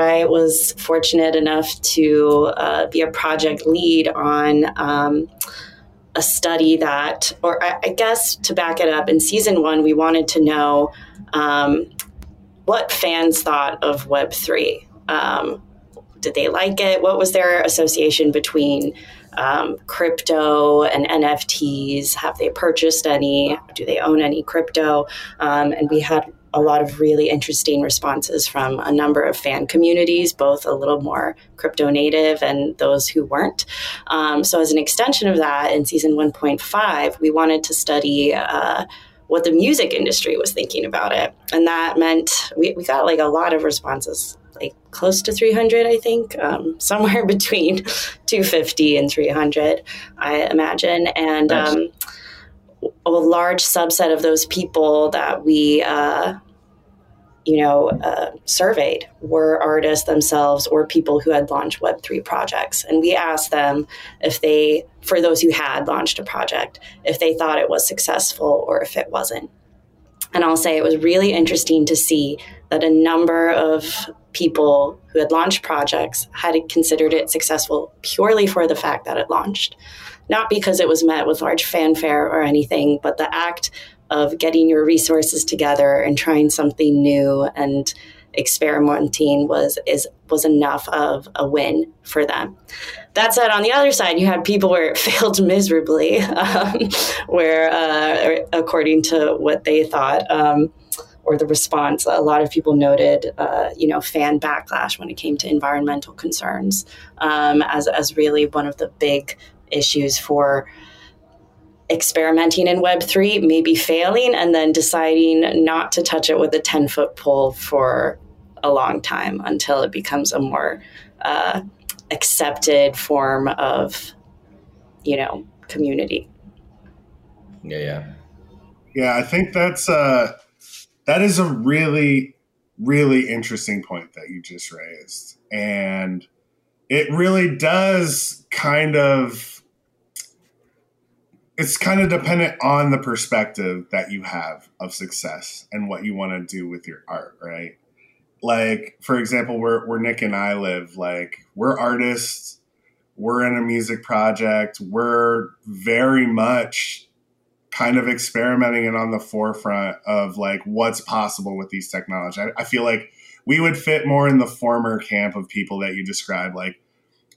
I was fortunate enough to uh, be a project lead on um, a study that, or I, I, guess to back it up, in season one, we wanted to know um, what fans thought of Web3. Um, did they like it? What was their association between um, crypto and NFTs? Have they purchased any? Do they own any crypto? Um, and we had a lot of really interesting responses from a number of fan communities, both a little more crypto native and those who weren't. Um, so, as an extension of that, in season 1.5, we wanted to study. Uh, what the music industry was thinking about it. And that meant we, we got like a lot of responses like close to 300, I think, um, somewhere between 250 and 300, I imagine. And nice. um, a large subset of those people that we, uh, you know, uh, surveyed were artists themselves or people who had launched Web3 projects. And we asked them if they, for those who had launched a project, if they thought it was successful or if it wasn't. And I'll say it was really interesting to see that a number of people who had launched projects had considered it successful purely for the fact that it launched. Not because it was met with large fanfare or anything, but the act of getting your resources together and trying something new and experimenting was is was enough of a win for them. That said, on the other side, you had people where it failed miserably, um, where uh, according to what they thought. Um, or the response, a lot of people noted, uh, you know, fan backlash when it came to environmental concerns um, as, as really one of the big issues for experimenting in Web3, maybe failing, and then deciding not to touch it with a 10 foot pole for a long time until it becomes a more uh, accepted form of, you know, community. Yeah, yeah. Yeah, I think that's uh that is a really really interesting point that you just raised. And it really does kind of it's kind of dependent on the perspective that you have of success and what you want to do with your art, right? Like, for example, where, where Nick and I live, like, we're artists, we're in a music project, we're very much kind of experimenting and on the forefront of like what's possible with these technologies. I, I feel like we would fit more in the former camp of people that you described, like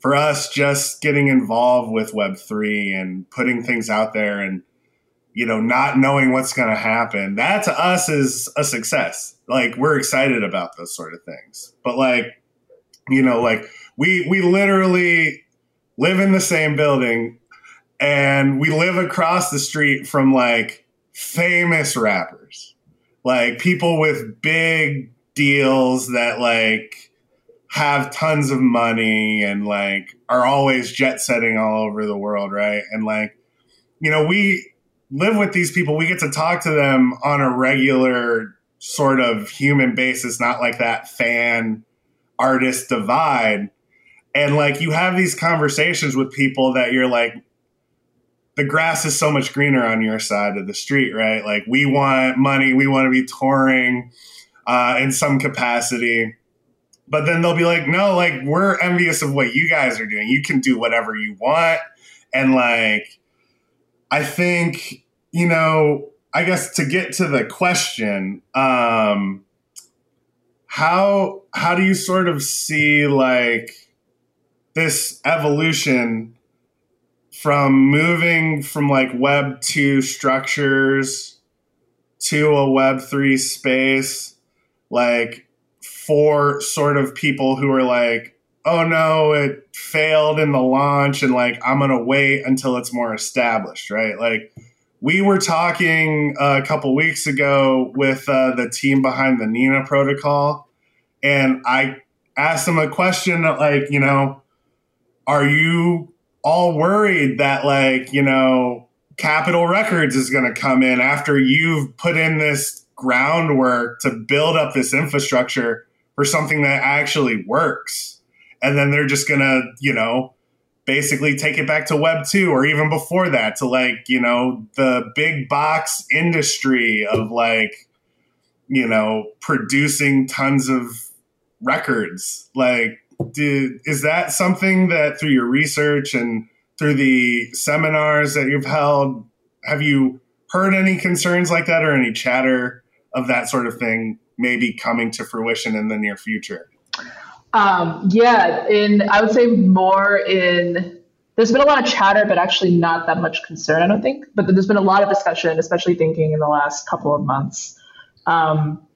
for us, just getting involved with Web3 and putting things out there and, you know, not knowing what's going to happen, that to us is a success. Like, we're excited about those sort of things. But, like, you know, like, we, we literally live in the same building and we live across the street from like famous rappers, like people with big deals that like have tons of money and like are always jet setting all over the world, right? And like, you know, we live with these people, we get to talk to them on a regular sort of human basis, not like that fan artist divide. And like, you have these conversations with people that you're like, the grass is so much greener on your side of the street, right? Like, we want money, we want to be touring uh, in some capacity but then they'll be like, no, like we're envious of what you guys are doing. You can do whatever you want. And like, I think, you know, I guess to get to the question, um, how how do you sort of see like this evolution from moving from like web 2 structures to a web 3 space like for sort of people who are like, oh no, it failed in the launch and like I'm going to wait until it's more established, right? Like we were talking a couple weeks ago with uh, the team behind the Nina protocol and I asked them a question that like, you know, are you all worried that like, you know, Capitol Records is going to come in after you've put in this groundwork to build up this infrastructure for something that actually works. And then they're just going to, you know, basically take it back to web 2 or even before that to like, you know, the big box industry of like, you know, producing tons of records. Like, did is that something that through your research and through the seminars that you've held, have you heard any concerns like that or any chatter of that sort of thing maybe coming to fruition in the near future? Um, yeah, in I would say more in there's been a lot of chatter, but actually not that much concern, I don't think. But there's been a lot of discussion, especially thinking in the last couple of months. Um,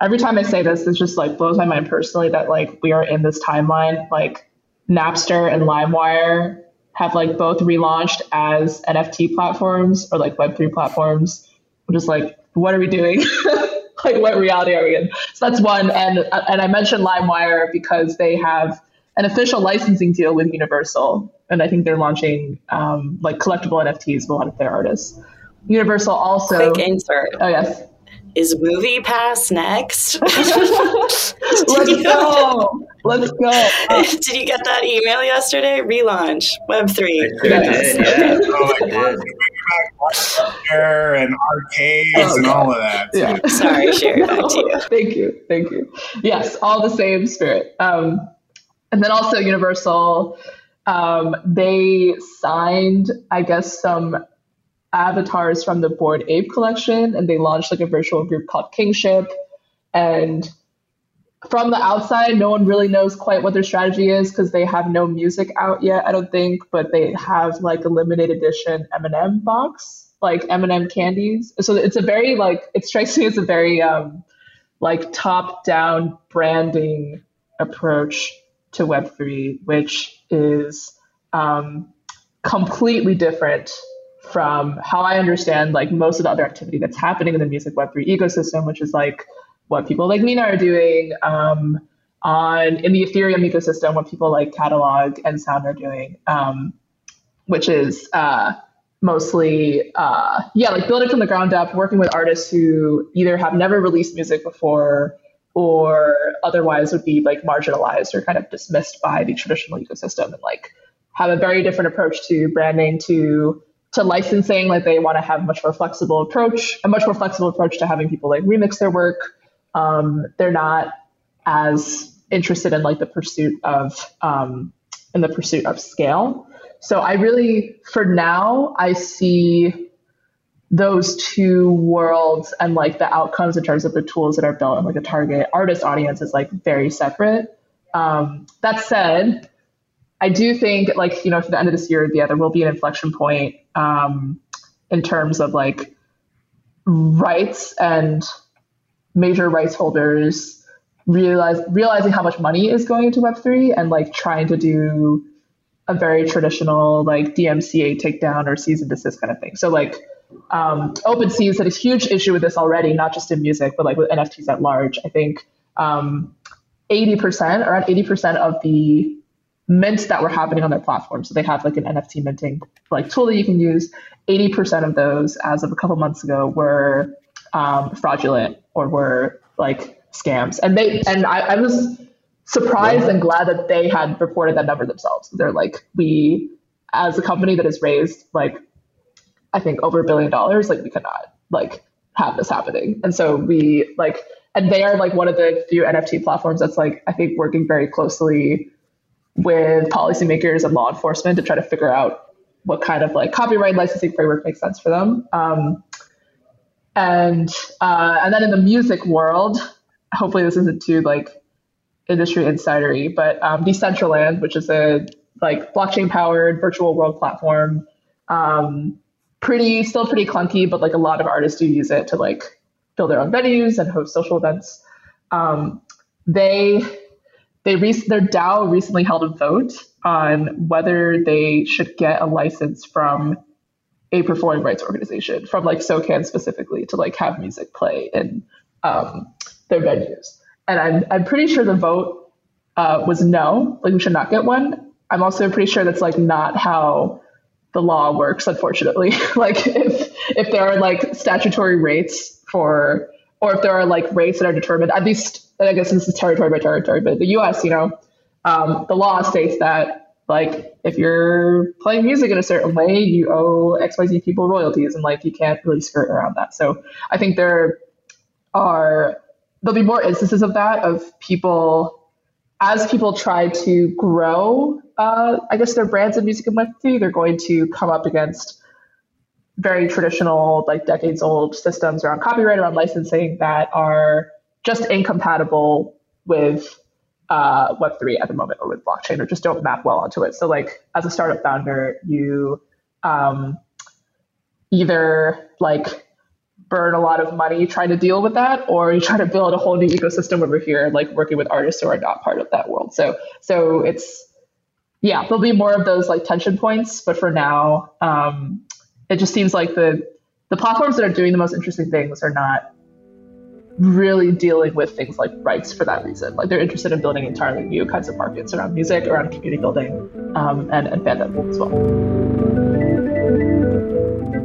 every time I say this, it just like blows my mind personally that like we are in this timeline. Like Napster and LimeWire have like both relaunched as NFT platforms or like Web3 platforms. I'm just like, what are we doing? like, what reality are we in? So that's one. And and I mentioned LimeWire because they have an official licensing deal with Universal, and I think they're launching um, like collectible NFTs with a lot of their artists. Universal also. Quick insert. Oh yes is MoviePass next? Let's go. Let's go. Did you get that email yesterday? Relaunch Web three. Yes. Yeah. Oh my god. and arcades oh, and all of that. Yeah. Sorry, Cherie. Back to you. Thank you. Thank you. Yes, all the same spirit. Um, and then also Universal, um, they signed, I guess, some avatars from the Bored Ape collection, and they launched like a virtual group called Kingship. And from the outside, no one really knows quite what their strategy is because they have no music out yet, I don't think, but they have like a limited edition M&M box, like M&M candies. So it's a very like it strikes me as a very um, like top-down branding approach to Web3, which is um, completely different from how I understand like most of the other activity that's happening in the music Web3 ecosystem, which is like what people like Nina are doing um, on in the Ethereum ecosystem, what people like Catalog and Sound are doing, um, which is uh, mostly uh, yeah, like building from the ground up, working with artists who either have never released music before or otherwise would be like marginalized or kind of dismissed by the traditional ecosystem and like have a very different approach to branding to to licensing, like they want to have a much more flexible approach, a much more flexible approach to having people like remix their work. Um, they're not as interested in like the pursuit of um, in the pursuit of scale. So I really, for now, I see those two worlds and like the outcomes in terms of the tools that are built and like a target artist audience is like very separate. Um, that said, I do think like you know for the end of this year, or the other will be an inflection point um, in terms of like rights and major rights holders realize realizing how much money is going into Web3 and like trying to do a very traditional like DMCA takedown or cease and desist kind of thing. So like um, OpenSea's had a huge issue with this already, not just in music, but like with NFTs at large. I think um, 80%, around 80% of the mints that were happening on their platform. So they have like an NFT minting like tool that you can use. 80% of those as of a couple months ago were um, fraudulent or were like scams. And they and I, I was surprised and glad that they had reported that number themselves. They're like, we as a company that has raised like I think over a billion dollars, like we cannot like have this happening. And so we like and they are like one of the few NFT platforms that's like I think working very closely with policymakers and law enforcement to try to figure out what kind of like copyright licensing framework makes sense for them. Um, and uh, and then in the music world, hopefully this isn't too like industry insidery, but um, Decentraland, which is a like blockchain powered virtual world platform, um, pretty still pretty clunky, but like a lot of artists do use it to like build their own venues and host social events. Um, they they re- their DAO recently held a vote on whether they should get a license from a performing rights organization, from like SOCAN specifically, to like have music play in um, their venues. And I'm I'm pretty sure the vote uh, was no, like we should not get one. I'm also pretty sure that's like not how the law works, unfortunately. like if if there are like statutory rates for or if there are like rates that are determined, at least I guess this is territory by territory, but the U.S., you know, um, the law states that like if you're playing music in a certain way, you owe X Y Z people royalties, and like you can't really skirt around that. So I think there are there'll be more instances of that of people as people try to grow, uh, I guess their brands of music and Web3, they're going to come up against very traditional, like decades old systems around copyright, around licensing that are just incompatible with uh, Web3 at the moment or with blockchain or just don't map well onto it. So, like, as a startup founder, you um, either like burn a lot of money trying to deal with that, or you try to build a whole new ecosystem over here, like working with artists who are not part of that world. So, so it's yeah, there'll be more of those like tension points, but for now, um, it just seems like the the platforms that are doing the most interesting things are not really dealing with things like rights for that reason. Like they're interested in building entirely new kinds of markets around music, around community building, um, and, and fandom as well.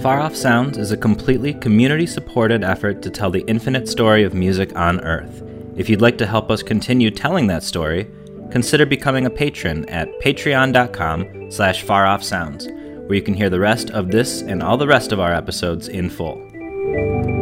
Far Off Sounds is a completely community supported effort to tell the infinite story of music on Earth. If you'd like to help us continue telling that story, consider becoming a patron at patreon.com slash faroffsounds, where you can hear the rest of this and all the rest of our episodes in full.